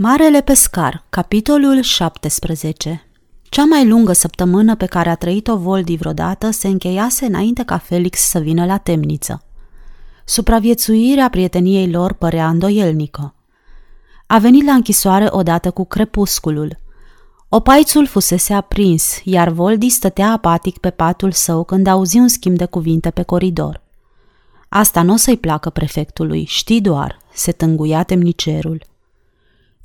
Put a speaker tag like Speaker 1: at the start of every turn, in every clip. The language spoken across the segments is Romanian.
Speaker 1: Marele pescar, capitolul 17 Cea mai lungă săptămână pe care a trăit-o Voldi vreodată se încheiase înainte ca Felix să vină la temniță. Supraviețuirea prieteniei lor părea îndoielnică. A venit la închisoare odată cu crepusculul. Opaițul fusese aprins, iar Voldi stătea apatic pe patul său când auzi un schimb de cuvinte pe coridor. Asta nu o să-i placă prefectului, știi doar, se tânguia temnicerul.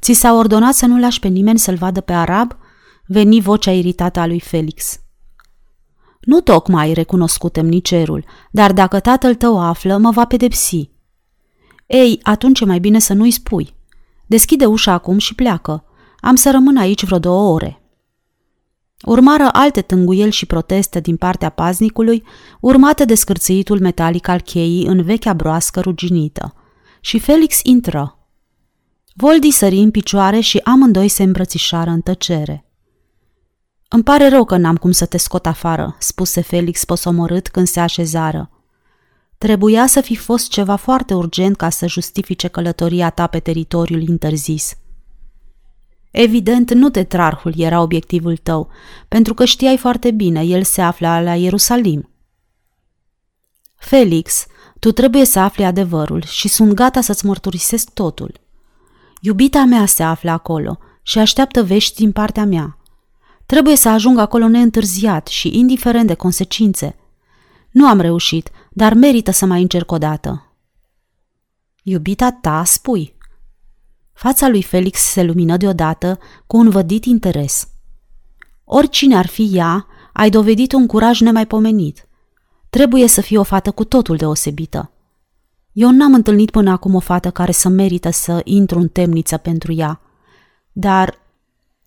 Speaker 1: Ți s-a ordonat să nu lași pe nimeni să-l vadă pe arab? Veni vocea iritată a lui Felix. Nu tocmai, recunoscut temnicerul, dar dacă tatăl tău află, mă va pedepsi. Ei, atunci e mai bine să nu-i spui. Deschide ușa acum și pleacă. Am să rămân aici vreo două ore. Urmară alte tânguieli și proteste din partea paznicului, urmate de scârțâitul metalic al cheii în vechea broască ruginită. Și Felix intră. Voldi sări în picioare și amândoi se îmbrățișară în tăcere. Îmi pare rău că n-am cum să te scot afară, spuse Felix posomorât când se așezară. Trebuia să fi fost ceva foarte urgent ca să justifice călătoria ta pe teritoriul interzis. Evident, nu tetrarhul era obiectivul tău, pentru că știai foarte bine, el se afla la Ierusalim. Felix, tu trebuie să afli adevărul și sunt gata să-ți mărturisesc totul. Iubita mea se află acolo și așteaptă vești din partea mea. Trebuie să ajung acolo neîntârziat și indiferent de consecințe. Nu am reușit, dar merită să mai încerc o dată. Iubita ta, spui. Fața lui Felix se lumină deodată cu un vădit interes. Oricine ar fi ea, ai dovedit un curaj nemaipomenit. Trebuie să fie o fată cu totul deosebită. Eu n-am întâlnit până acum o fată care să merită să intru în temniță pentru ea. Dar,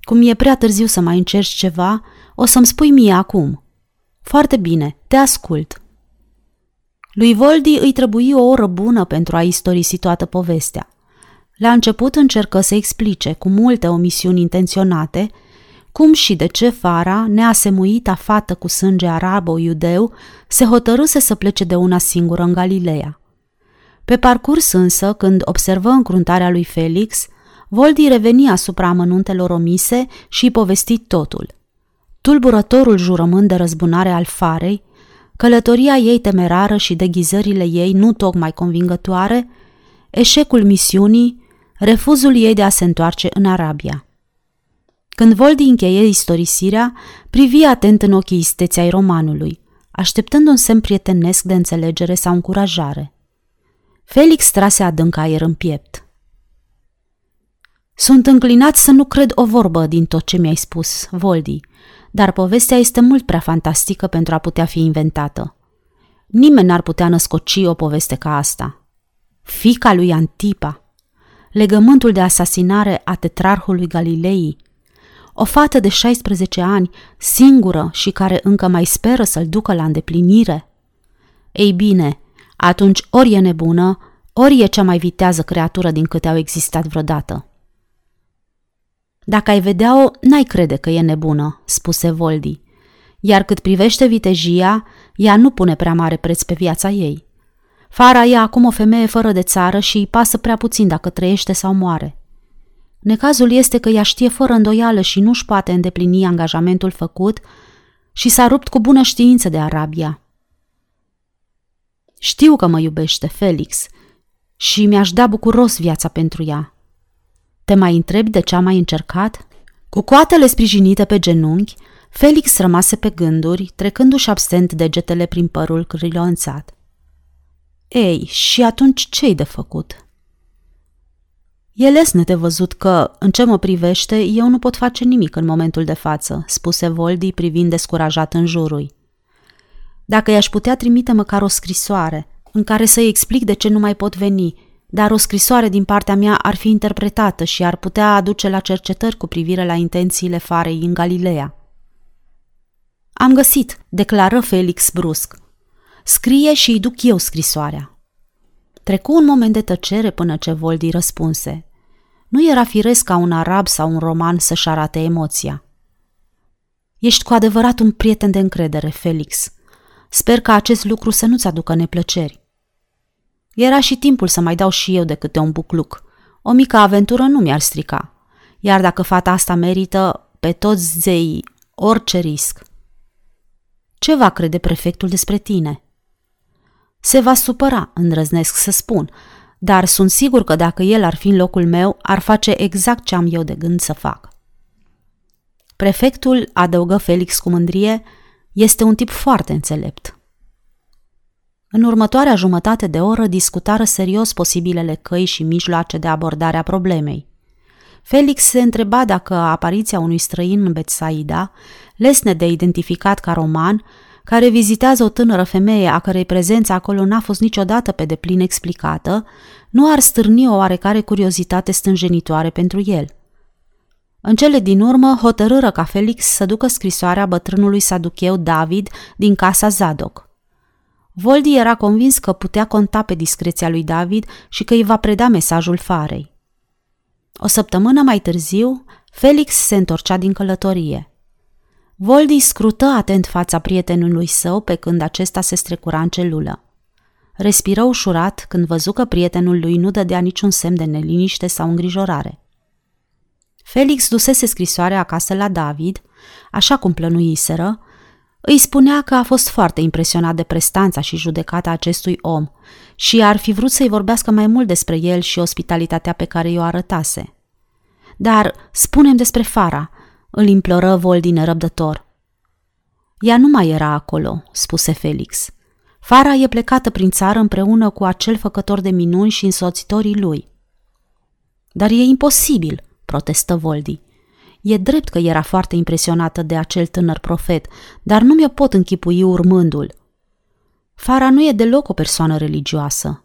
Speaker 1: cum e prea târziu să mai încerci ceva, o să-mi spui mie acum. Foarte bine, te ascult. Lui Voldi îi trebuie o oră bună pentru a istorisi toată povestea. La început încercă să explice, cu multe omisiuni intenționate, cum și de ce Fara, neasemuita fată cu sânge arabo-iudeu, se hotărâse să plece de una singură în Galileea. Pe parcurs însă, când observă încruntarea lui Felix, Voldi reveni asupra amănuntelor omise și îi povesti totul. Tulburătorul jurământ de răzbunare al farei, călătoria ei temerară și deghizările ei nu tocmai convingătoare, eșecul misiunii, refuzul ei de a se întoarce în Arabia. Când Voldi încheie istorisirea, privi atent în ochii isteții ai romanului, așteptând un semn prietenesc de înțelegere sau încurajare. Felix trase adânc aer în piept. Sunt înclinat să nu cred o vorbă din tot ce mi-ai spus, Voldi, dar povestea este mult prea fantastică pentru a putea fi inventată. Nimeni n-ar putea născoci o poveste ca asta. Fica lui Antipa, legământul de asasinare a tetrarhului Galilei, o fată de 16 ani, singură și care încă mai speră să-l ducă la îndeplinire. Ei bine, atunci ori e nebună, ori e cea mai vitează creatură din câte au existat vreodată. Dacă ai vedea-o, n-ai crede că e nebună, spuse Voldi. Iar cât privește vitejia, ea nu pune prea mare preț pe viața ei. Fara e acum o femeie fără de țară și îi pasă prea puțin dacă trăiește sau moare. Necazul este că ea știe fără îndoială și nu-și poate îndeplini angajamentul făcut și s-a rupt cu bună știință de Arabia. Știu că mă iubește, Felix, și mi-aș da bucuros viața pentru ea. Te mai întrebi de ce am mai încercat? Cu coatele sprijinite pe genunchi, Felix rămase pe gânduri, trecându-și absent degetele prin părul crilonțat. Ei, și atunci ce-i de făcut? E lesne de văzut că, în ce mă privește, eu nu pot face nimic în momentul de față, spuse Voldi privind descurajat în jurul. Dacă i-aș putea trimite măcar o scrisoare în care să-i explic de ce nu mai pot veni, dar o scrisoare din partea mea ar fi interpretată și ar putea aduce la cercetări cu privire la intențiile farei în Galileea. Am găsit, declară Felix brusc. Scrie și îi duc eu scrisoarea. Trecu un moment de tăcere până ce Voldi răspunse. Nu era firesc ca un arab sau un roman să-și arate emoția. Ești cu adevărat un prieten de încredere, Felix, Sper că acest lucru să nu-ți aducă neplăceri. Era și timpul să mai dau și eu de câte un bucluc. O mică aventură nu mi-ar strica. iar dacă fata asta merită pe toți zeii orice risc. Ce va crede prefectul despre tine? Se va supăra, îndrăznesc să spun, dar sunt sigur că dacă el ar fi în locul meu, ar face exact ce am eu de gând să fac. Prefectul, adăugă Felix cu mândrie, este un tip foarte înțelept. În următoarea jumătate de oră discutară serios posibilele căi și mijloace de abordare a problemei. Felix se întreba dacă apariția unui străin în Betsaida, lesne de identificat ca roman, care vizitează o tânără femeie a cărei prezență acolo n-a fost niciodată pe deplin explicată, nu ar stârni o oarecare curiozitate stânjenitoare pentru el. În cele din urmă, hotărâră ca Felix să ducă scrisoarea bătrânului saducheu David din casa Zadok. Voldi era convins că putea conta pe discreția lui David și că îi va preda mesajul farei. O săptămână mai târziu, Felix se întorcea din călătorie. Voldi scrută atent fața prietenului său pe când acesta se strecura în celulă. Respiră ușurat când văzu că prietenul lui nu dădea niciun semn de neliniște sau îngrijorare. Felix dusese scrisoarea acasă la David, așa cum plănuiseră, îi spunea că a fost foarte impresionat de prestanța și judecata acestui om și ar fi vrut să-i vorbească mai mult despre el și ospitalitatea pe care i-o arătase. Dar spunem despre Fara, îl imploră Voldi nerăbdător. Ea nu mai era acolo, spuse Felix. Fara e plecată prin țară împreună cu acel făcător de minuni și însoțitorii lui. Dar e imposibil, protestă Voldi. E drept că era foarte impresionată de acel tânăr profet, dar nu mi-o pot închipui urmându-l. Fara nu e deloc o persoană religioasă.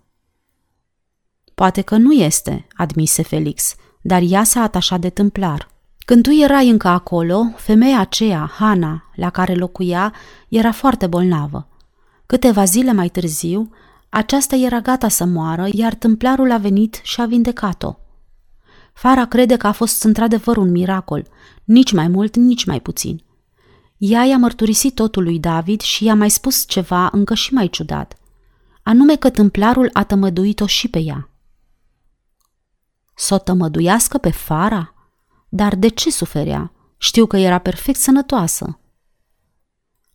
Speaker 1: Poate că nu este, admise Felix, dar ea s-a atașat de tâmplar. Când tu erai încă acolo, femeia aceea, Hana, la care locuia, era foarte bolnavă. Câteva zile mai târziu, aceasta era gata să moară, iar tâmplarul a venit și a vindecat-o. Fara crede că a fost într-adevăr un miracol, nici mai mult, nici mai puțin. Ea i-a mărturisit totul lui David și i-a mai spus ceva încă și mai ciudat, anume că tâmplarul a tămăduit-o și pe ea. Să o tămăduiască pe Fara? Dar de ce suferea? Știu că era perfect sănătoasă.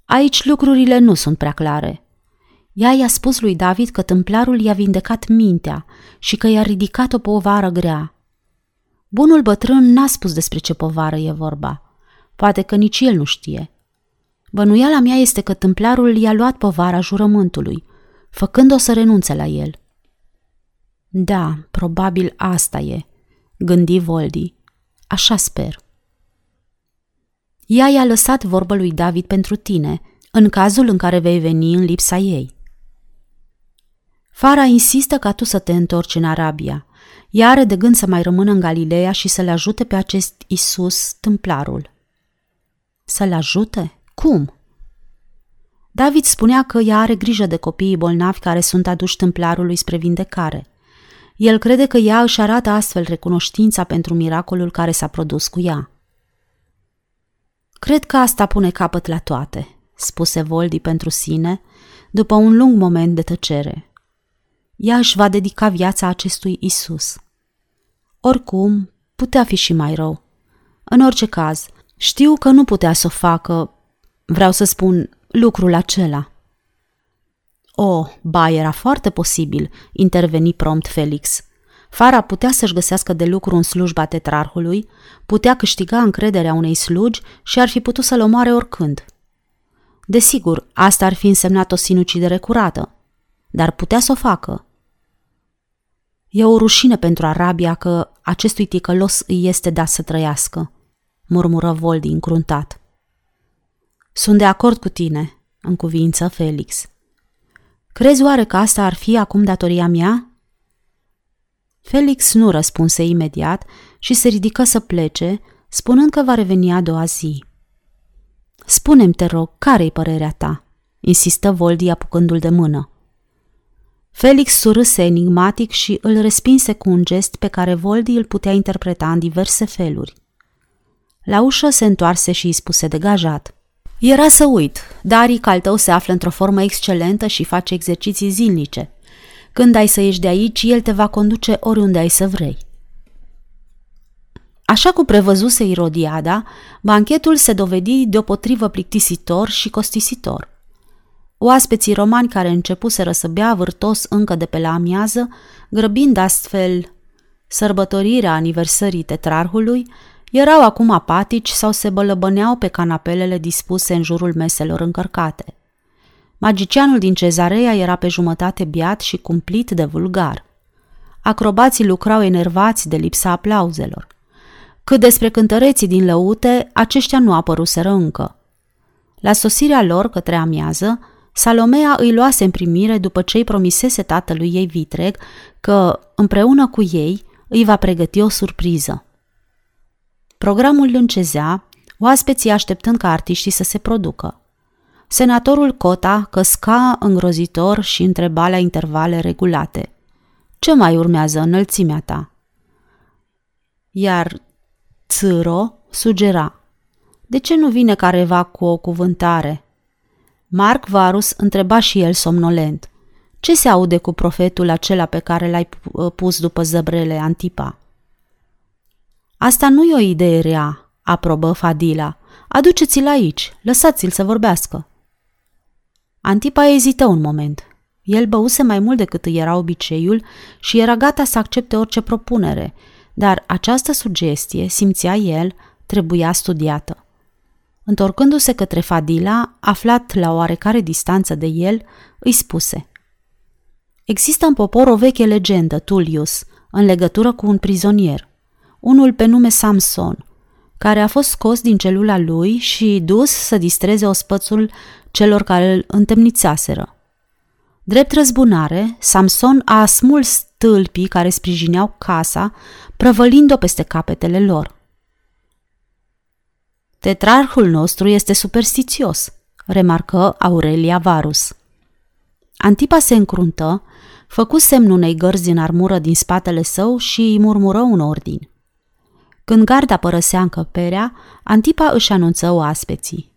Speaker 1: Aici lucrurile nu sunt prea clare. Ea i-a spus lui David că tâmplarul i-a vindecat mintea și că i-a ridicat o povară grea. Bunul bătrân n-a spus despre ce povară e vorba. Poate că nici el nu știe. Bănuiala mea este că tâmplarul i-a luat povara jurământului, făcând-o să renunțe la el. Da, probabil asta e, gândi Voldi. Așa sper. Ea i-a lăsat vorbă lui David pentru tine, în cazul în care vei veni în lipsa ei. Fara insistă ca tu să te întorci în Arabia. Ea are de gând să mai rămână în Galileea și să-l ajute pe acest Isus, tâmplarul. Să-l ajute? Cum? David spunea că ea are grijă de copiii bolnavi care sunt aduși tâmplarului spre vindecare. El crede că ea își arată astfel recunoștința pentru miracolul care s-a produs cu ea. Cred că asta pune capăt la toate, spuse Voldi pentru sine, după un lung moment de tăcere. Ea își va dedica viața acestui Isus. Oricum, putea fi și mai rău. În orice caz, știu că nu putea să o facă, vreau să spun, lucrul acela. Oh, ba, era foarte posibil, interveni prompt Felix. Fara putea să-și găsească de lucru în slujba tetrarhului, putea câștiga încrederea unei slugi și ar fi putut să-l omoare oricând. Desigur, asta ar fi însemnat o sinucidere curată, dar putea să o facă. E o rușine pentru Arabia că acestui ticălos îi este dat să trăiască, murmură Voldi încruntat. Sunt de acord cu tine, în cuvință Felix. Crezi oare că asta ar fi acum datoria mea? Felix nu răspunse imediat și se ridică să plece, spunând că va reveni a doua zi. Spune-mi, te rog, care-i părerea ta? insistă Voldi apucându-l de mână. Felix surâse enigmatic și îl respinse cu un gest pe care Voldi îl putea interpreta în diverse feluri. La ușă se întoarse și îi spuse degajat. Era să uit, Darii al tău se află într-o formă excelentă și face exerciții zilnice. Când ai să ieși de aici, el te va conduce oriunde ai să vrei. Așa cum prevăzuse Irodiada, banchetul se dovedi deopotrivă plictisitor și costisitor. Oaspeții romani care începuseră să bea vârtos încă de pe la amiază, grăbind astfel sărbătorirea aniversării tetrarhului, erau acum apatici sau se bălăbăneau pe canapelele dispuse în jurul meselor încărcate. Magicianul din cezarea era pe jumătate biat și cumplit de vulgar. Acrobații lucrau enervați de lipsa aplauzelor. Cât despre cântăreții din lăute, aceștia nu apăruseră încă. La sosirea lor către amiază, Salomea îi luase în primire după ce îi promisese tatălui ei vitreg că, împreună cu ei, îi va pregăti o surpriză. Programul încezea, oaspeții așteptând ca artiștii să se producă. Senatorul Cota căsca îngrozitor și întreba la intervale regulate. Ce mai urmează înălțimea ta? Iar Țâro sugera. De ce nu vine careva cu o cuvântare? Marc Varus întreba și el somnolent. Ce se aude cu profetul acela pe care l-ai pus după zăbrele Antipa? Asta nu e o idee rea, aprobă Fadila. Aduceți-l aici, lăsați-l să vorbească. Antipa ezită un moment. El băuse mai mult decât îi era obiceiul și era gata să accepte orice propunere, dar această sugestie, simțea el, trebuia studiată. Întorcându-se către Fadila, aflat la oarecare distanță de el, îi spuse Există în popor o veche legendă, Tullius, în legătură cu un prizonier, unul pe nume Samson, care a fost scos din celula lui și dus să distreze ospățul celor care îl întemnițaseră. Drept răzbunare, Samson a smuls stâlpii care sprijineau casa, prăvălind-o peste capetele lor. Tetrarhul nostru este superstițios, remarcă Aurelia Varus. Antipa se încruntă, făcu semnul unei gărzi în armură din spatele său și îi murmură un ordin. Când garda părăsea încăperea, Antipa își anunță oaspeții.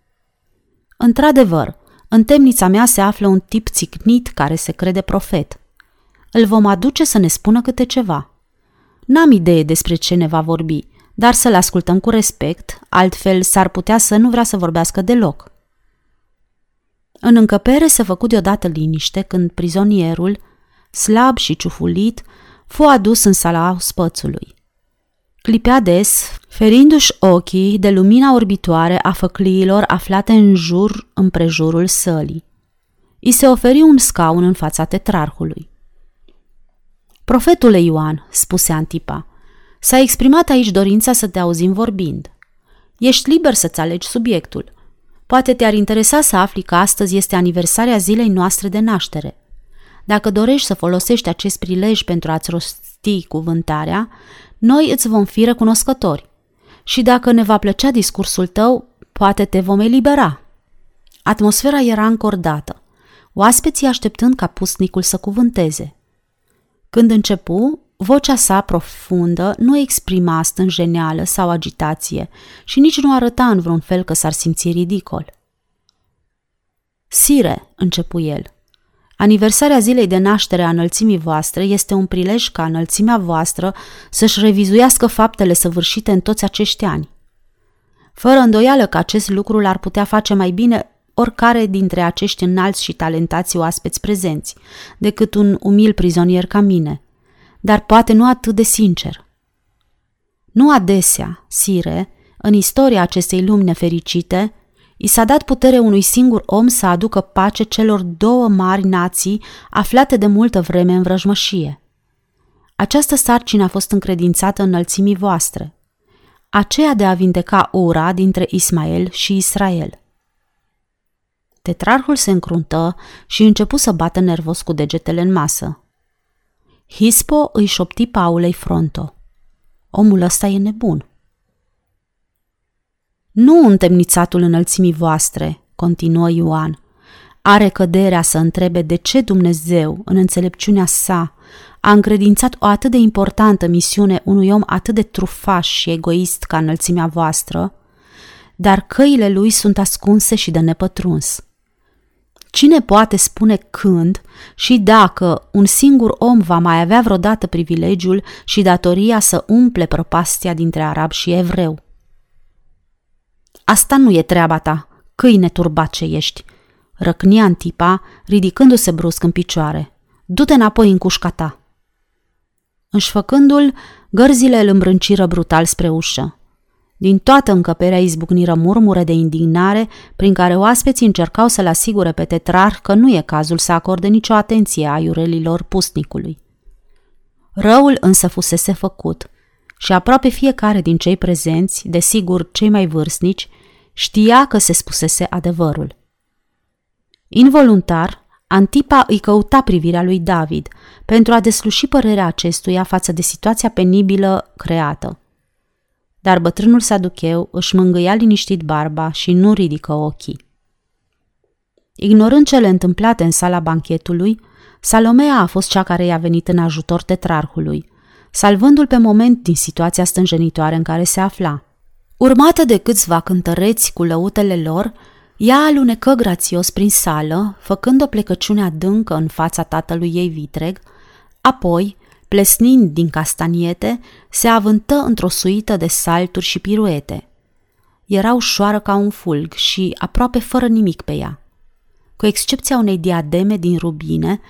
Speaker 1: Într-adevăr, în temnița mea se află un tip țicnit care se crede profet. Îl vom aduce să ne spună câte ceva. N-am idee despre ce ne va vorbi, dar să-l ascultăm cu respect, altfel s-ar putea să nu vrea să vorbească deloc. În încăpere se făcu deodată liniște când prizonierul, slab și ciufulit, fu adus în sala spățului. Clipea des, ferindu-și ochii de lumina orbitoare a făcliilor aflate în jur împrejurul sălii. I se oferi un scaun în fața tetrarhului. Profetule Ioan, spuse Antipa, s-a exprimat aici dorința să te auzim vorbind. Ești liber să-ți alegi subiectul. Poate te-ar interesa să afli că astăzi este aniversarea zilei noastre de naștere. Dacă dorești să folosești acest prilej pentru a-ți rosti cuvântarea, noi îți vom fi recunoscători. Și dacă ne va plăcea discursul tău, poate te vom elibera. Atmosfera era încordată, oaspeții așteptând ca pusnicul să cuvânteze. Când începu, vocea sa profundă nu exprima stânjeneală sau agitație și nici nu arăta în vreun fel că s-ar simți ridicol. Sire, începu el, Aniversarea zilei de naștere a înălțimii voastre este un prilej ca înălțimea voastră să-și revizuiască faptele săvârșite în toți acești ani. Fără îndoială că acest lucru l-ar putea face mai bine oricare dintre acești înalți și talentați oaspeți prezenți, decât un umil prizonier ca mine, dar poate nu atât de sincer. Nu adesea, sire, în istoria acestei lumi nefericite, I s-a dat putere unui singur om să aducă pace celor două mari nații aflate de multă vreme în vrăjmășie. Această sarcină a fost încredințată înălțimii voastre, aceea de a vindeca ura dintre Ismael și Israel. Tetrarhul se încruntă și începu să bată nervos cu degetele în masă. Hispo îi șopti Paulei Fronto. Omul ăsta e nebun. Nu întemnițatul înălțimii voastre, continuă Ioan, are căderea să întrebe de ce Dumnezeu, în înțelepciunea sa, a încredințat o atât de importantă misiune unui om atât de trufaș și egoist ca înălțimea voastră, dar căile lui sunt ascunse și de nepătruns. Cine poate spune când și dacă un singur om va mai avea vreodată privilegiul și datoria să umple prăpastia dintre arab și evreu? Asta nu e treaba ta, câine turbat ce ești, răcni Antipa, ridicându-se brusc în picioare. Du-te înapoi în cușca ta. Înșfăcându-l, gărzile îl îmbrânciră brutal spre ușă. Din toată încăperea izbucniră murmure de indignare prin care oaspeții încercau să-l asigure pe tetrar că nu e cazul să acorde nicio atenție a iurelilor pusnicului. Răul însă fusese făcut și aproape fiecare din cei prezenți, desigur cei mai vârstnici, știa că se spusese adevărul. Involuntar, Antipa îi căuta privirea lui David pentru a desluși părerea acestuia față de situația penibilă creată. Dar bătrânul saducheu își mângâia liniștit barba și nu ridică ochii. Ignorând cele întâmplate în sala banchetului, Salomea a fost cea care i-a venit în ajutor tetrarhului, salvându-l pe moment din situația stânjenitoare în care se afla. Urmată de câțiva cântăreți cu lăutele lor, ea alunecă grațios prin sală, făcând o plecăciune adâncă în fața tatălui ei vitreg, apoi, plesnind din castaniete, se avântă într-o suită de salturi și piruete. Era ușoară ca un fulg și aproape fără nimic pe ea. Cu excepția unei diademe din rubine,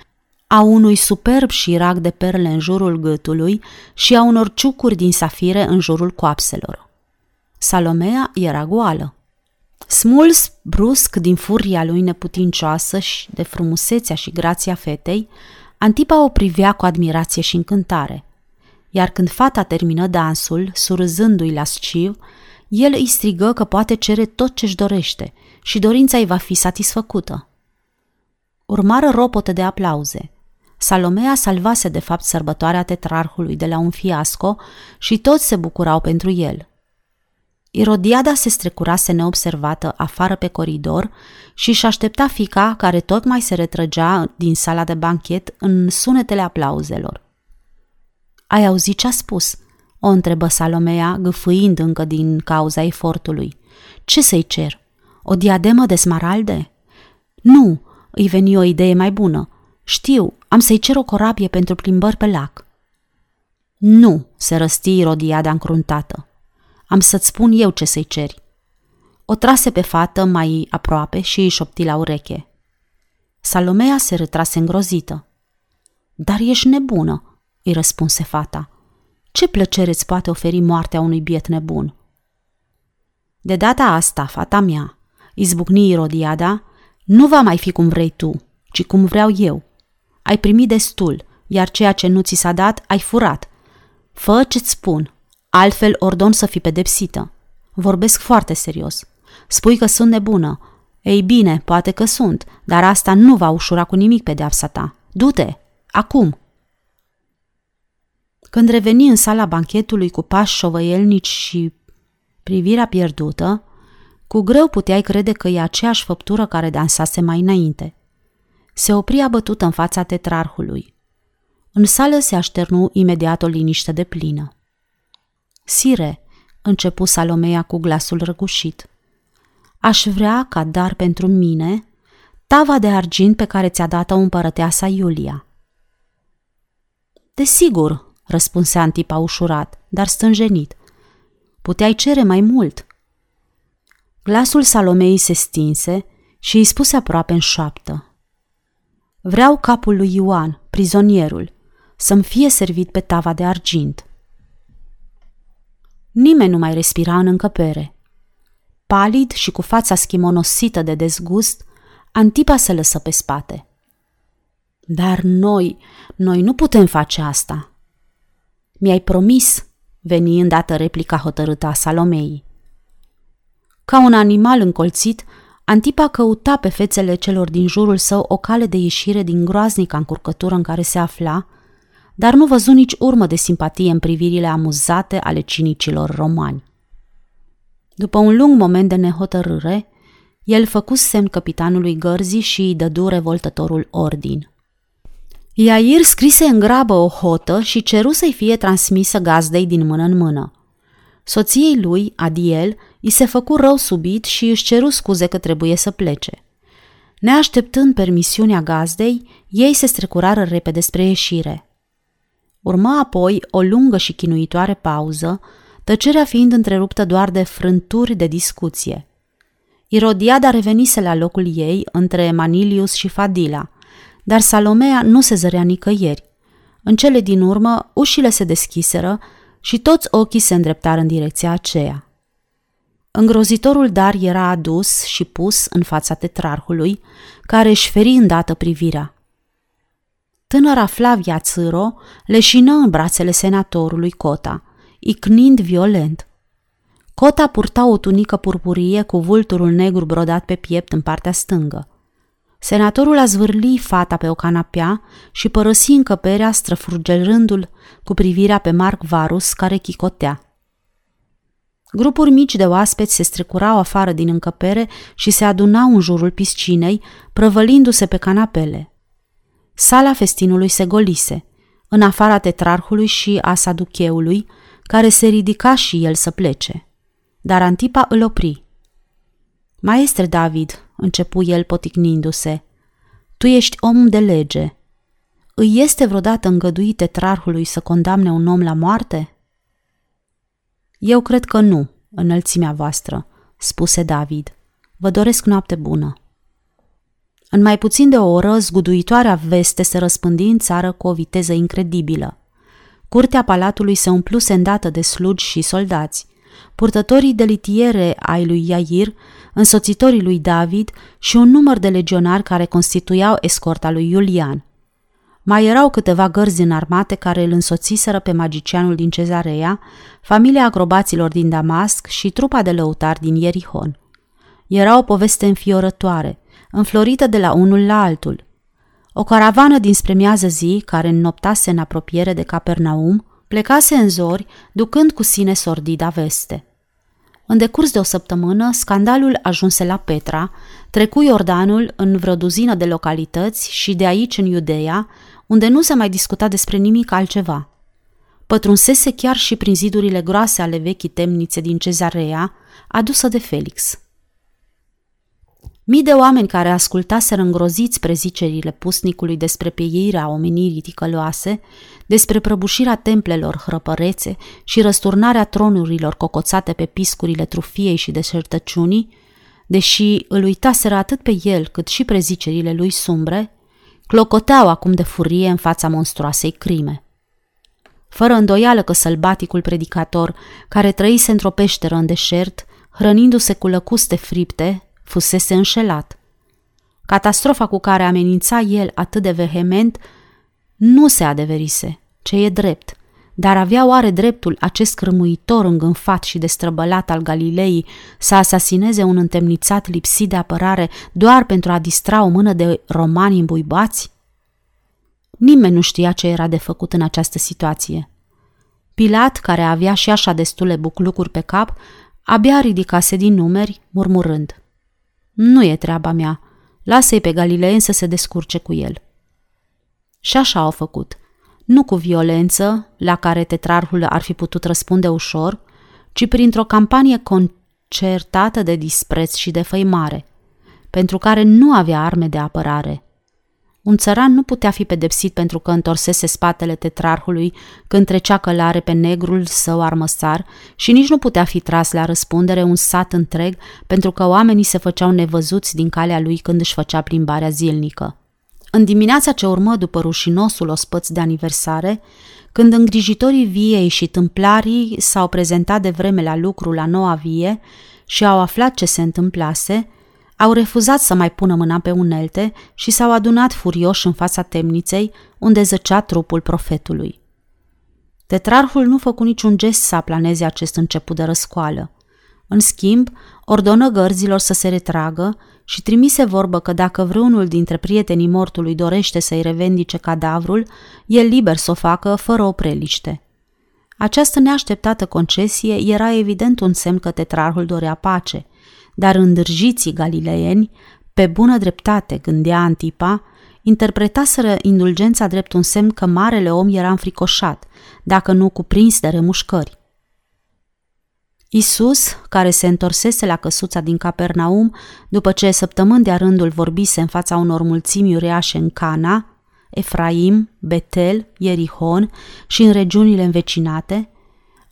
Speaker 1: a unui superb șirac de perle în jurul gâtului și a unor ciucuri din safire în jurul coapselor. Salomea era goală. Smuls brusc din furia lui neputincioasă și de frumusețea și grația fetei, Antipa o privea cu admirație și încântare. Iar când fata termină dansul, surâzându-i lasciv, el îi strigă că poate cere tot ce-și dorește și dorința îi va fi satisfăcută. Urmară ropote de aplauze. Salomea salvase de fapt sărbătoarea tetrarhului de la un fiasco și toți se bucurau pentru el. Irodiada se strecurase neobservată afară pe coridor și își aștepta fica care tocmai se retrăgea din sala de banchet în sunetele aplauzelor. Ai auzit ce a spus?" o întrebă Salomea, gâfâind încă din cauza efortului. Ce să-i cer? O diademă de smaralde?" Nu, îi veni o idee mai bună. Știu, am să-i cer o corabie pentru plimbări pe lac." Nu, se răsti Irodiada încruntată. Am să-ți spun eu ce să-i ceri. O trase pe fată mai aproape și îi șopti la ureche. Salomea se retrase îngrozită. Dar ești nebună, îi răspunse fata. Ce plăcere îți poate oferi moartea unui biet nebun? De data asta, fata mea, izbucni Irodiada, nu va mai fi cum vrei tu, ci cum vreau eu. Ai primit destul, iar ceea ce nu ți s-a dat, ai furat. Fă ce-ți spun, Altfel ordon să fii pedepsită. Vorbesc foarte serios. Spui că sunt nebună. Ei bine, poate că sunt, dar asta nu va ușura cu nimic pedeapsa ta. Du-te! Acum! Când reveni în sala banchetului cu pași șovăielnici și privirea pierdută, cu greu puteai crede că e aceeași făptură care dansase mai înainte. Se opri abătută în fața tetrarhului. În sală se așternu imediat o liniște de plină. Sire, începu Salomea cu glasul răgușit, aș vrea ca dar pentru mine tava de argint pe care ți-a dat-o împărăteasa Iulia. Desigur, răspunse Antipa ușurat, dar stânjenit. Puteai cere mai mult. Glasul Salomei se stinse și îi spuse aproape în șoaptă. Vreau capul lui Ioan, prizonierul, să-mi fie servit pe tava de argint. Nimeni nu mai respira în încăpere. Palid și cu fața schimonosită de dezgust, Antipa se lăsă pe spate. Dar noi, noi nu putem face asta. Mi-ai promis, veni îndată replica hotărâtă a Salomei. Ca un animal încolțit, Antipa căuta pe fețele celor din jurul său o cale de ieșire din groaznica încurcătură în care se afla dar nu văzu nici urmă de simpatie în privirile amuzate ale cinicilor romani. După un lung moment de nehotărâre, el făcu semn capitanului gărzii și îi dădu revoltătorul ordin. Iair scrise în grabă o hotă și ceru să-i fie transmisă gazdei din mână în mână. Soției lui, Adiel, îi se făcu rău subit și își ceru scuze că trebuie să plece. Neașteptând permisiunea gazdei, ei se strecurară repede spre ieșire. Urmă apoi o lungă și chinuitoare pauză, tăcerea fiind întreruptă doar de frânturi de discuție. Irodiada revenise la locul ei între Manilius și Fadila, dar Salomea nu se zărea nicăieri. În cele din urmă, ușile se deschiseră și toți ochii se îndreptară în direcția aceea. Îngrozitorul dar era adus și pus în fața tetrarhului, care își feri îndată privirea. Tânăra Flavia Țâro leșină în brațele senatorului Cota, icnind violent. Cota purta o tunică purpurie cu vulturul negru brodat pe piept în partea stângă. Senatorul a zvârli fata pe o canapea și părăsi încăperea străfurgelându-l cu privirea pe Marc Varus care chicotea. Grupuri mici de oaspeți se strecurau afară din încăpere și se adunau în jurul piscinei, prăvălindu-se pe canapele. Sala festinului se golise, în afara tetrarhului și a saducheului, care se ridica și el să plece. Dar Antipa îl opri. Maestre David, începu el poticnindu-se, tu ești om de lege. Îi este vreodată îngăduit tetrarhului să condamne un om la moarte? Eu cred că nu, înălțimea voastră, spuse David. Vă doresc noapte bună. În mai puțin de o oră, zguduitoarea veste se răspândi în țară cu o viteză incredibilă. Curtea palatului se umpluse îndată de slugi și soldați. Purtătorii de litiere ai lui Iair, însoțitorii lui David și un număr de legionari care constituiau escorta lui Iulian. Mai erau câteva gărzi înarmate care îl însoțiseră pe magicianul din Cezarea, familia acrobaților din Damasc și trupa de lăutari din Ierihon. Era o poveste înfiorătoare, înflorită de la unul la altul. O caravană dinspre miază zi, care înnoptase în apropiere de Capernaum, plecase în zori, ducând cu sine sordida veste. În decurs de o săptămână, scandalul ajunse la Petra, trecu Iordanul în vreo duzină de localități și de aici în Iudeea, unde nu se mai discuta despre nimic altceva. Pătrunsese chiar și prin zidurile groase ale vechii temnițe din Cezarea, adusă de Felix. Mii de oameni care ascultaseră îngroziți prezicerile pusnicului despre pieirea omenirii ticăloase, despre prăbușirea templelor hrăpărețe și răsturnarea tronurilor cocoțate pe piscurile trufiei și deșertăciunii, deși îl uitaseră atât pe el cât și prezicerile lui sumbre, clocoteau acum de furie în fața monstruoasei crime. Fără îndoială că sălbaticul predicator, care trăise într-o peșteră în deșert, hrănindu-se cu lăcuste fripte, fusese înșelat. Catastrofa cu care amenința el atât de vehement nu se adeverise, ce e drept, dar avea oare dreptul acest crămuitor îngânfat și destrăbălat al Galilei să asasineze un întemnițat lipsit de apărare doar pentru a distra o mână de romani îmbuibați? Nimeni nu știa ce era de făcut în această situație. Pilat, care avea și așa destule buclucuri pe cap, abia ridicase din numeri, murmurând. Nu e treaba mea. Lasă-i pe Galileen să se descurce cu el. Și așa au făcut. Nu cu violență, la care tetrarhul ar fi putut răspunde ușor, ci printr-o campanie concertată de dispreț și de făimare, pentru care nu avea arme de apărare – un țăran nu putea fi pedepsit pentru că întorsese spatele tetrarhului când trecea călare pe negrul său armăsar și nici nu putea fi tras la răspundere un sat întreg pentru că oamenii se făceau nevăzuți din calea lui când își făcea plimbarea zilnică. În dimineața ce urmă după rușinosul ospăț de aniversare, când îngrijitorii viei și tâmplarii s-au prezentat de vreme la lucru la noua vie și au aflat ce se întâmplase, au refuzat să mai pună mâna pe unelte și s-au adunat furioși în fața temniței, unde zăcea trupul profetului. Tetrarhul nu făcu niciun gest să aplaneze acest început de răscoală. În schimb, ordonă gărzilor să se retragă și trimise vorbă că dacă vreunul dintre prietenii mortului dorește să-i revendice cadavrul, e liber să o facă fără o preliște. Această neașteptată concesie era evident un semn că tetrarhul dorea pace – dar îndârjiții galileieni, pe bună dreptate, gândea Antipa, interpretaseră indulgența drept un semn că marele om era înfricoșat, dacă nu cuprins de remușcări. Isus, care se întorsese la căsuța din Capernaum, după ce săptămâni de-a rândul vorbise în fața unor mulțimi uriașe în Cana, Efraim, Betel, Ierihon și în regiunile învecinate,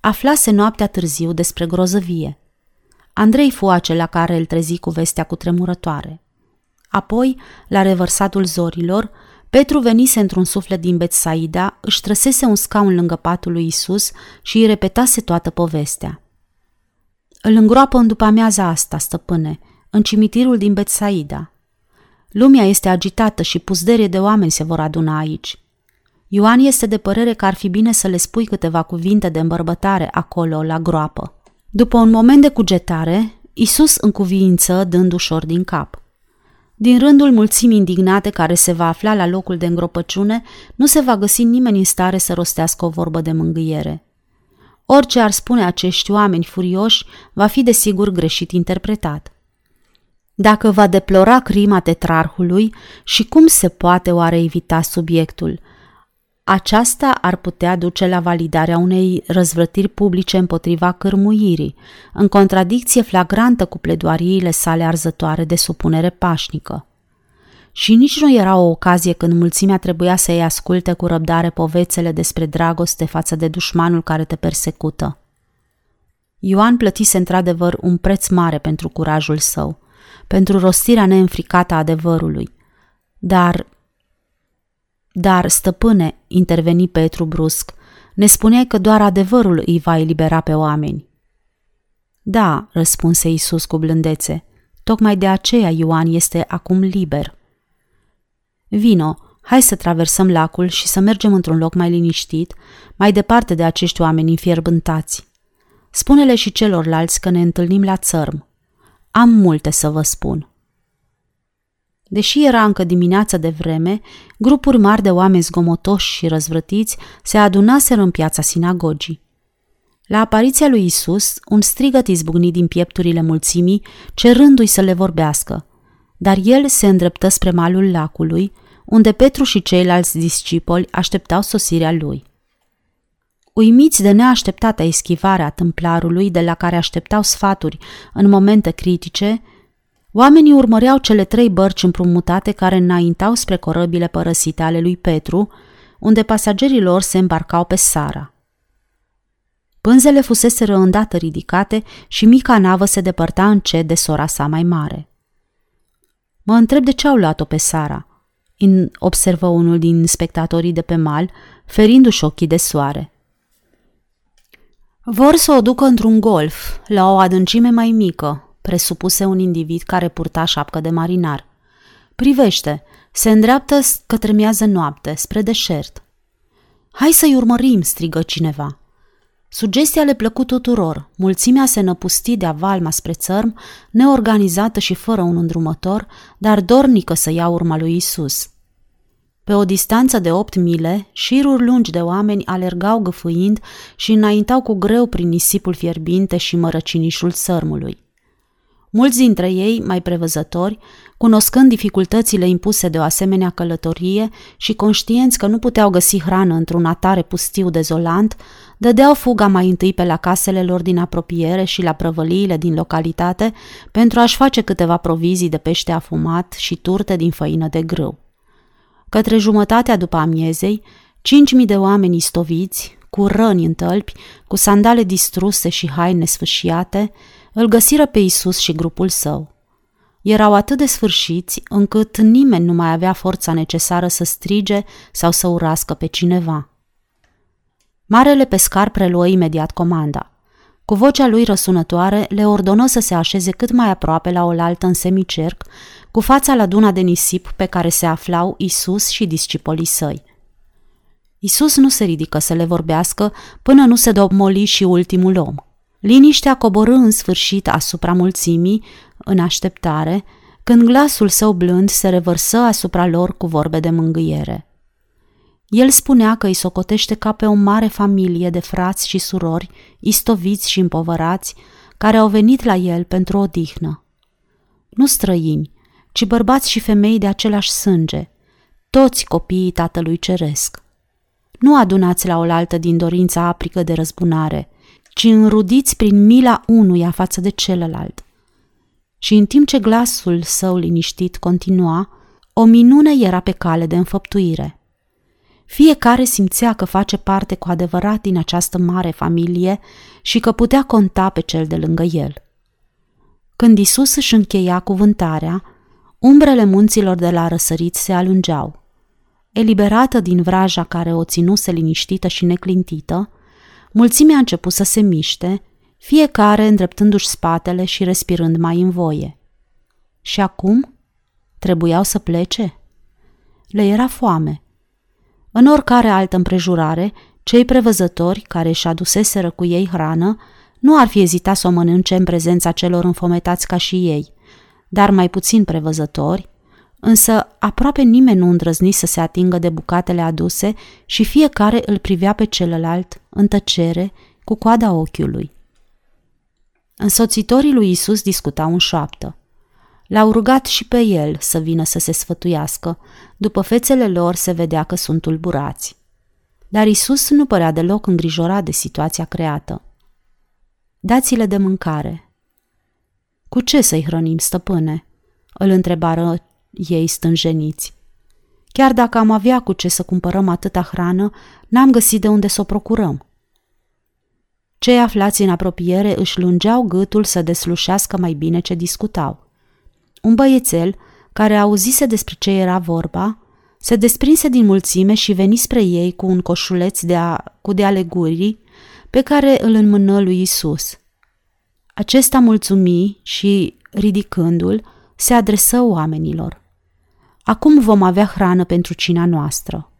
Speaker 1: aflase noaptea târziu despre grozăvie. Andrei fu acela care îl trezi cu vestea cu tremurătoare. Apoi, la revărsatul zorilor, Petru venise într-un suflet din Betsaida, își trăsese un scaun lângă patul lui Isus și îi repetase toată povestea. Îl îngroapă în după amiaza asta, stăpâne, în cimitirul din Betsaida. Lumea este agitată și pusderie de oameni se vor aduna aici. Ioan este de părere că ar fi bine să le spui câteva cuvinte de îmbărbătare acolo, la groapă. După un moment de cugetare, Isus încuviință dând ușor din cap. Din rândul mulțimii indignate care se va afla la locul de îngropăciune, nu se va găsi nimeni în stare să rostească o vorbă de mângâiere. Orice ar spune acești oameni furioși va fi desigur greșit interpretat. Dacă va deplora crima tetrarhului și cum se poate oare evita subiectul – aceasta ar putea duce la validarea unei răzvrătiri publice împotriva cărmuirii, în contradicție flagrantă cu pledoariile sale arzătoare de supunere pașnică. Și nici nu era o ocazie când mulțimea trebuia să-i asculte cu răbdare povețele despre dragoste față de dușmanul care te persecută. Ioan plătise într-adevăr un preț mare pentru curajul său, pentru rostirea neînfricată a adevărului, dar dar, stăpâne, interveni Petru brusc, ne spuneai că doar adevărul îi va elibera pe oameni. Da, răspunse Isus cu blândețe, tocmai de aceea Ioan este acum liber. Vino, hai să traversăm lacul și să mergem într-un loc mai liniștit, mai departe de acești oameni înfierbântați. Spune-le și celorlalți că ne întâlnim la țărm. Am multe să vă spun. Deși era încă dimineața de vreme, grupuri mari de oameni zgomotoși și răzvrătiți se adunaseră în piața sinagogii. La apariția lui Isus, un strigăt izbucni din piepturile mulțimii, cerându-i să le vorbească, dar el se îndreptă spre malul lacului, unde Petru și ceilalți discipoli așteptau sosirea lui. Uimiți de neașteptata eschivare a tâmplarului de la care așteptau sfaturi în momente critice, Oamenii urmăreau cele trei bărci împrumutate care înaintau spre corăbile părăsite ale lui Petru, unde pasagerii lor se îmbarcau pe Sara. Pânzele fusese îndată ridicate și mica navă se depărta încet de sora sa mai mare. Mă întreb de ce au luat-o pe Sara, în observă unul din spectatorii de pe mal, ferindu-și ochii de soare. Vor să o ducă într-un golf, la o adâncime mai mică, presupuse un individ care purta șapcă de marinar. Privește, se îndreaptă către miază noapte, spre deșert. Hai să-i urmărim, strigă cineva. Sugestia le plăcut tuturor. Mulțimea se năpusti de valma spre țărm, neorganizată și fără un îndrumător, dar dornică să ia urma lui Isus. Pe o distanță de opt mile, șiruri lungi de oameni alergau găfâind și înaintau cu greu prin nisipul fierbinte și mărăcinișul țărmului. Mulți dintre ei, mai prevăzători, cunoscând dificultățile impuse de o asemenea călătorie și conștienți că nu puteau găsi hrană într-un atare pustiu dezolant, dădeau fuga mai întâi pe la casele lor din apropiere și la prăvăliile din localitate pentru a-și face câteva provizii de pește afumat și turte din făină de grâu. Către jumătatea după amiezei, cinci mii de oameni istoviți, cu răni în tălpi, cu sandale distruse și haine sfâșiate, îl găsiră pe Isus și grupul său. Erau atât de sfârșiți încât nimeni nu mai avea forța necesară să strige sau să urască pe cineva. Marele pescar preluă imediat comanda. Cu vocea lui răsunătoare le ordonă să se așeze cât mai aproape la oaltă în semicerc, cu fața la duna de nisip pe care se aflau Isus și discipolii săi. Isus nu se ridică să le vorbească până nu se domoli și ultimul om. Liniștea coborâ în sfârșit asupra mulțimii, în așteptare, când glasul său blând se revărsă asupra lor cu vorbe de mângâiere. El spunea că îi socotește ca pe o mare familie de frați și surori, istoviți și împovărați, care au venit la el pentru o dihnă. Nu străini, ci bărbați și femei de același sânge, toți copiii Tatălui Ceresc. Nu adunați la oaltă din dorința aprică de răzbunare – ci înrudiți prin mila unuia față de celălalt. Și în timp ce glasul său liniștit continua, o minune era pe cale de înfăptuire. Fiecare simțea că face parte cu adevărat din această mare familie și că putea conta pe cel de lângă el. Când Isus își încheia cuvântarea, umbrele munților de la răsărit se alungeau. Eliberată din vraja care o ținuse liniștită și neclintită, mulțimea a început să se miște, fiecare îndreptându-și spatele și respirând mai în voie. Și acum trebuiau să plece? Le era foame. În oricare altă împrejurare, cei prevăzători care își aduseseră cu ei hrană nu ar fi ezitat să o mănânce în prezența celor înfometați ca și ei, dar mai puțin prevăzători, însă aproape nimeni nu îndrăzni să se atingă de bucatele aduse și fiecare îl privea pe celălalt, în tăcere, cu coada ochiului. Însoțitorii lui Isus discutau în șoaptă. L-au rugat și pe el să vină să se sfătuiască. După fețele lor se vedea că sunt tulburați. Dar Isus nu părea deloc îngrijorat de situația creată. Dați-le de mâncare. Cu ce să-i hrănim, stăpâne? Îl întrebară ei stânjeniți. Chiar dacă am avea cu ce să cumpărăm atâta hrană, n-am găsit de unde să o procurăm. Cei aflați în apropiere își lungeau gâtul să deslușească mai bine ce discutau. Un băiețel, care auzise despre ce era vorba, se desprinse din mulțime și veni spre ei cu un coșuleț de a, cu de alegurii pe care îl înmână lui Isus. Acesta mulțumi și, ridicându-l, se adresă oamenilor. Acum vom avea hrană pentru cina noastră.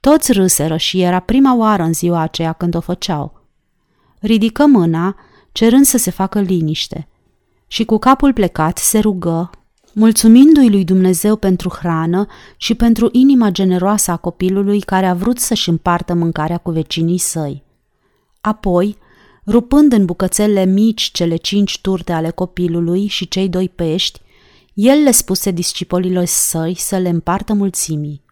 Speaker 1: Toți râseră și era prima oară în ziua aceea când o făceau. Ridică mâna, cerând să se facă liniște, și cu capul plecat se rugă, mulțumindu-i lui Dumnezeu pentru hrană și pentru inima generoasă a copilului care a vrut să-și împartă mâncarea cu vecinii săi. Apoi, rupând în bucățele mici cele cinci turte ale copilului și cei doi pești, el le spuse discipolilor săi să le împartă mulțimii.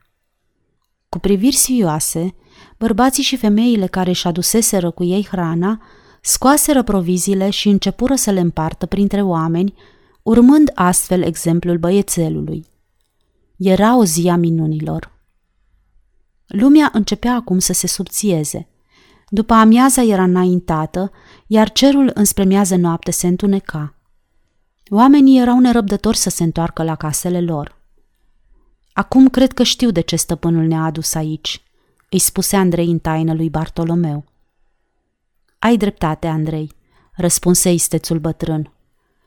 Speaker 1: Cu priviri sfioase, bărbații și femeile care își aduseseră cu ei hrana, scoaseră proviziile și începură să le împartă printre oameni, urmând astfel exemplul băiețelului. Era o zi a minunilor. Lumea începea acum să se subțieze – după amiaza era înaintată, iar cerul înspre miază noapte se întuneca. Oamenii erau nerăbdători să se întoarcă la casele lor. Acum cred că știu de ce stăpânul ne-a adus aici, îi spuse Andrei în taină lui Bartolomeu. Ai dreptate, Andrei, răspunse istețul bătrân.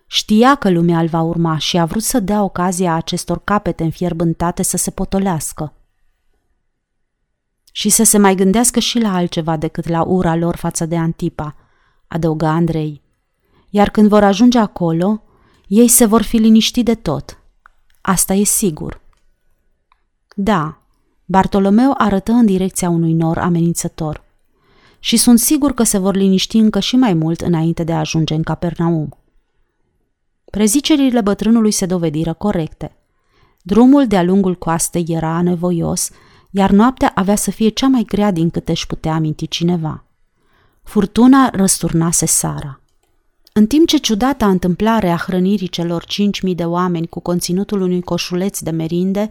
Speaker 1: Știa că lumea îl va urma și a vrut să dea ocazia acestor capete înfierbântate să se potolească și să se mai gândească și la altceva decât la ura lor față de Antipa, adăuga Andrei. Iar când vor ajunge acolo, ei se vor fi liniști de tot. Asta e sigur. Da, Bartolomeu arătă în direcția unui nor amenințător. Și sunt sigur că se vor liniști încă și mai mult înainte de a ajunge în Capernaum. Prezicerile bătrânului se dovediră corecte. Drumul de-a lungul coastei era nevoios iar noaptea avea să fie cea mai grea din câte își putea aminti cineva. Furtuna răsturnase Sara. În timp ce ciudata întâmplare a hrănirii celor cinci mii de oameni cu conținutul unui coșuleț de merinde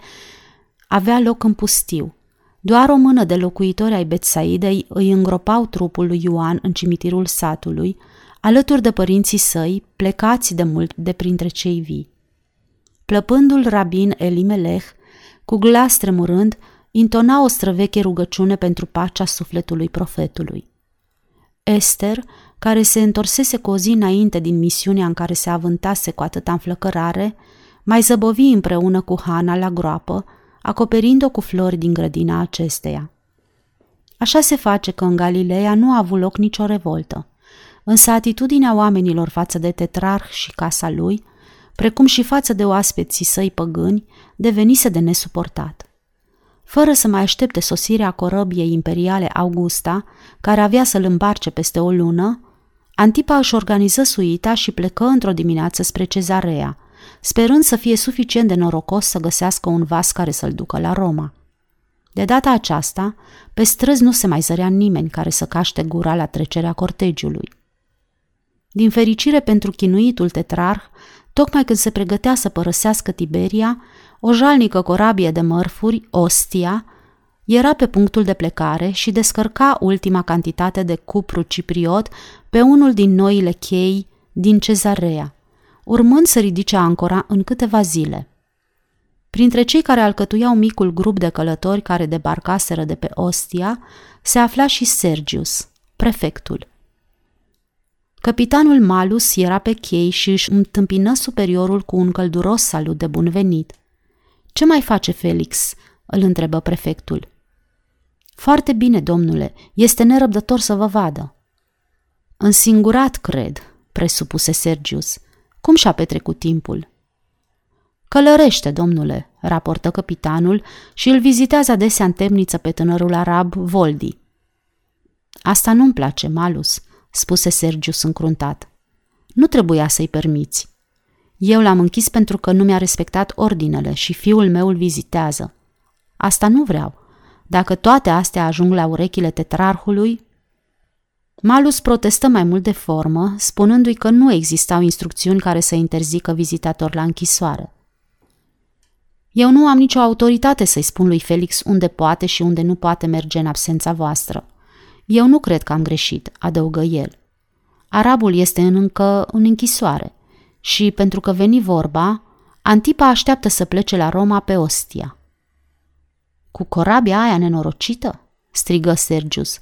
Speaker 1: avea loc în pustiu, doar o mână de locuitori ai Betsaidei îi îngropau trupul lui Ioan în cimitirul satului, alături de părinții săi, plecați de mult de printre cei vii. Plăpându-l rabin Elimelech, cu glas tremurând, intona o străveche rugăciune pentru pacea sufletului profetului. Esther, care se întorsese cu o zi înainte din misiunea în care se avântase cu atâta înflăcărare, mai zăbovi împreună cu Hana la groapă, acoperind-o cu flori din grădina acesteia. Așa se face că în Galileea nu a avut loc nicio revoltă, însă atitudinea oamenilor față de tetrarh și casa lui, precum și față de oaspeții săi păgâni, devenise de nesuportat fără să mai aștepte sosirea corăbiei imperiale Augusta, care avea să-l îmbarce peste o lună, Antipa își organiză suita și plecă într-o dimineață spre cezarea, sperând să fie suficient de norocos să găsească un vas care să-l ducă la Roma. De data aceasta, pe străzi nu se mai zărea nimeni care să caște gura la trecerea cortegiului. Din fericire pentru chinuitul tetrarh, tocmai când se pregătea să părăsească Tiberia, o jalnică corabie de mărfuri, Ostia, era pe punctul de plecare și descărca ultima cantitate de cupru cipriot pe unul din noile chei din Cezarea, urmând să ridice ancora în câteva zile. Printre cei care alcătuiau micul grup de călători care debarcaseră de pe Ostia, se afla și Sergius, prefectul. Capitanul Malus era pe chei și își întâmpină superiorul cu un călduros salut de bun venit. Ce mai face Felix?" îl întrebă prefectul. Foarte bine, domnule, este nerăbdător să vă vadă. Însingurat, cred, presupuse Sergius. Cum și-a petrecut timpul? Călărește, domnule, raportă capitanul și îl vizitează adesea în temniță pe tânărul arab Voldi. Asta nu-mi place, Malus, spuse Sergius încruntat. Nu trebuia să-i permiți. Eu l-am închis pentru că nu mi-a respectat ordinele și fiul meu îl vizitează. Asta nu vreau. Dacă toate astea ajung la urechile tetrarhului... Malus protestă mai mult de formă, spunându-i că nu existau instrucțiuni care să interzică vizitator la închisoare. Eu nu am nicio autoritate să-i spun lui Felix unde poate și unde nu poate merge în absența voastră. Eu nu cred că am greșit, adăugă el. Arabul este încă în închisoare și, pentru că veni vorba, Antipa așteaptă să plece la Roma pe Ostia. Cu corabia aia nenorocită? strigă Sergius.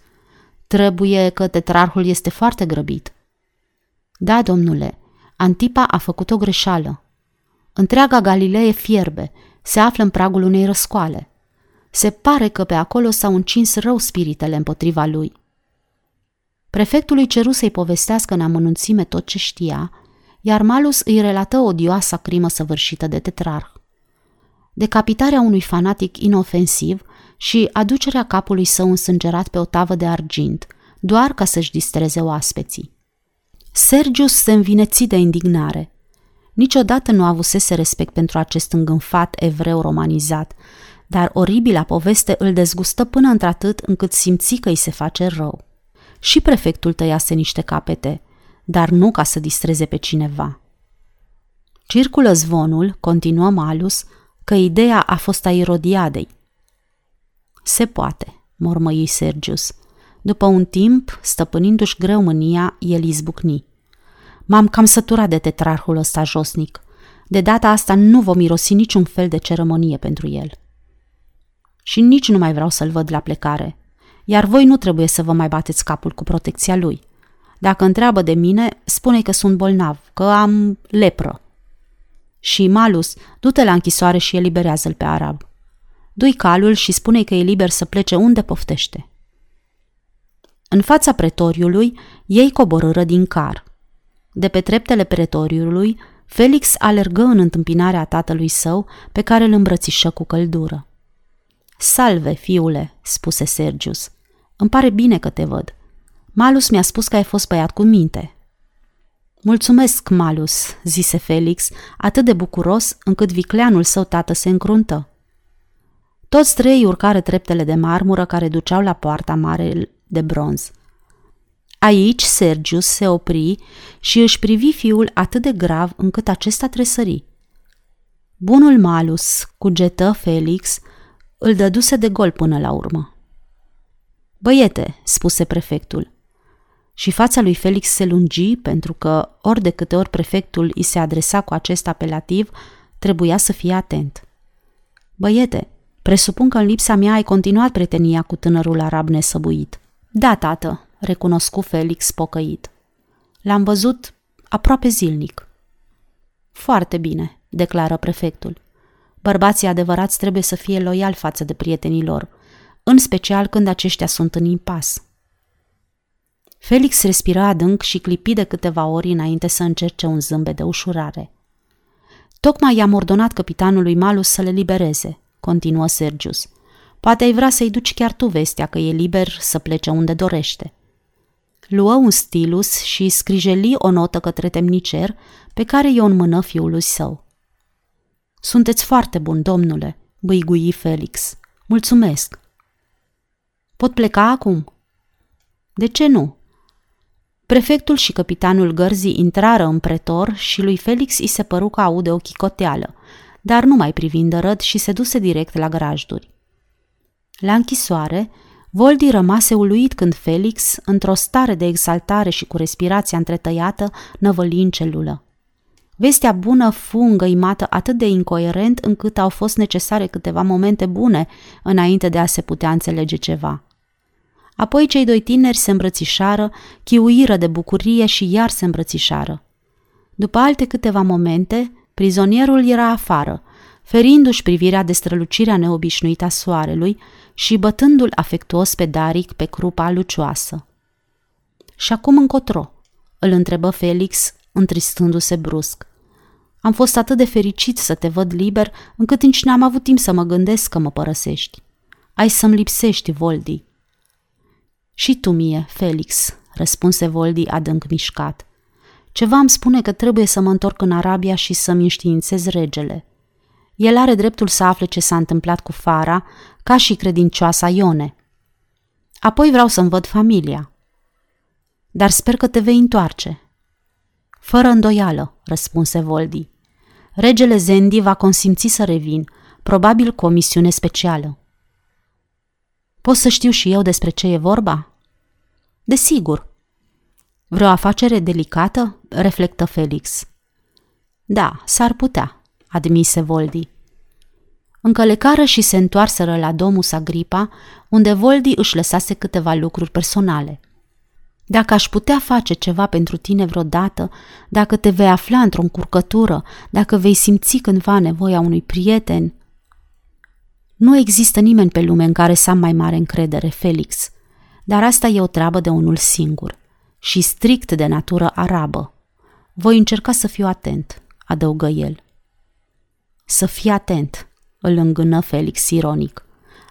Speaker 1: Trebuie că tetrarhul este foarte grăbit. Da, domnule, Antipa a făcut o greșeală. Întreaga Galilee fierbe, se află în pragul unei răscoale. Se pare că pe acolo s-au încins rău spiritele împotriva lui. Prefectului ceru să-i povestească în amănunțime tot ce știa, iar Malus îi relată odioasa crimă săvârșită de tetrarh decapitarea unui fanatic inofensiv și aducerea capului său însângerat pe o tavă de argint, doar ca să-și distreze oaspeții. Sergius se învineți de indignare. Niciodată nu avusese respect pentru acest îngânfat evreu romanizat, dar oribila poveste îl dezgustă până într-atât încât simți că îi se face rău. Și prefectul tăiase niște capete, dar nu ca să distreze pe cineva. Circulă zvonul, continuă Malus, că ideea a fost a Irodiadei. Se poate, mormăi Sergius. După un timp, stăpânindu-și greu mânia, el izbucni. M-am cam săturat de tetrarhul ăsta josnic. De data asta nu vom irosi niciun fel de ceremonie pentru el. Și nici nu mai vreau să-l văd la plecare. Iar voi nu trebuie să vă mai bateți capul cu protecția lui. Dacă întreabă de mine, spune că sunt bolnav, că am lepră și Malus, du-te la închisoare și eliberează-l pe arab. Du-i calul și spune că e liber să plece unde poftește. În fața pretoriului, ei coborâră din car. De pe treptele pretoriului, Felix alergă în întâmpinarea tatălui său, pe care îl îmbrățișă cu căldură. Salve, fiule, spuse Sergius. Îmi pare bine că te văd. Malus mi-a spus că ai fost băiat cu minte. Mulțumesc, Malus, zise Felix, atât de bucuros încât vicleanul său tată se încruntă. Toți trei urcară treptele de marmură care duceau la poarta mare de bronz. Aici Sergius se opri și își privi fiul atât de grav încât acesta tresări. Bunul Malus, cugetă Felix, îl dăduse de gol până la urmă. Băiete, spuse prefectul, și fața lui Felix se lungi pentru că, ori de câte ori prefectul îi se adresa cu acest apelativ, trebuia să fie atent. Băiete, presupun că în lipsa mea ai continuat pretenia cu tânărul arab nesăbuit. Da, tată, recunoscu Felix pocăit. L-am văzut aproape zilnic. Foarte bine, declară prefectul. Bărbații adevărați trebuie să fie loiali față de prietenii lor, în special când aceștia sunt în impas. Felix respira adânc și clipi de câteva ori înainte să încerce un zâmbet de ușurare. Tocmai i-am ordonat capitanului Malus să le libereze, continuă Sergius. Poate ai vrea să-i duci chiar tu vestea că e liber să plece unde dorește. Luă un stilus și scrijeli o notă către temnicer pe care i-o înmână fiului său. Sunteți foarte bun, domnule, băigui Felix. Mulțumesc. Pot pleca acum? De ce nu? Prefectul și capitanul gărzii intrară în pretor și lui Felix îi se păru că aude o chicoteală, dar nu mai privind răd și se duse direct la grajduri. La închisoare, Voldi rămase uluit când Felix, într-o stare de exaltare și cu respirația întretăiată, năvăli în celulă. Vestea bună fu îngăimată atât de incoerent încât au fost necesare câteva momente bune înainte de a se putea înțelege ceva. Apoi cei doi tineri se îmbrățișară, chiuiră de bucurie și iar se îmbrățișară. După alte câteva momente, prizonierul era afară, ferindu-și privirea de strălucirea neobișnuită a soarelui și bătându-l afectuos pe Daric pe crupa lucioasă. Și acum încotro?" îl întrebă Felix, întristându-se brusc. Am fost atât de fericit să te văd liber, încât nici n-am avut timp să mă gândesc că mă părăsești. Ai să-mi lipsești, Voldi. Și tu mie, Felix, răspunse Voldi adânc mișcat. Ceva îmi spune că trebuie să mă întorc în Arabia și să-mi înștiințez regele. El are dreptul să afle ce s-a întâmplat cu Fara, ca și credincioasa Ione. Apoi vreau să-mi văd familia. Dar sper că te vei întoarce. Fără îndoială, răspunse Voldi. Regele Zendi va consimți să revin, probabil cu o misiune specială. Pot să știu și eu despre ce e vorba? Desigur. Vreo afacere delicată? reflectă Felix. Da, s-ar putea, admise Voldi. Încălecară și se întoarseră la Domus Agripa, unde Voldi își lăsase câteva lucruri personale. Dacă aș putea face ceva pentru tine vreodată, dacă te vei afla într-o încurcătură, dacă vei simți cândva nevoia unui prieten, nu există nimeni pe lume în care să am mai mare încredere, Felix, dar asta e o treabă de unul singur și strict de natură arabă. Voi încerca să fiu atent, adăugă el. Să fii atent, îl îngână Felix ironic.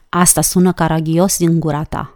Speaker 1: Asta sună caragios din gura ta.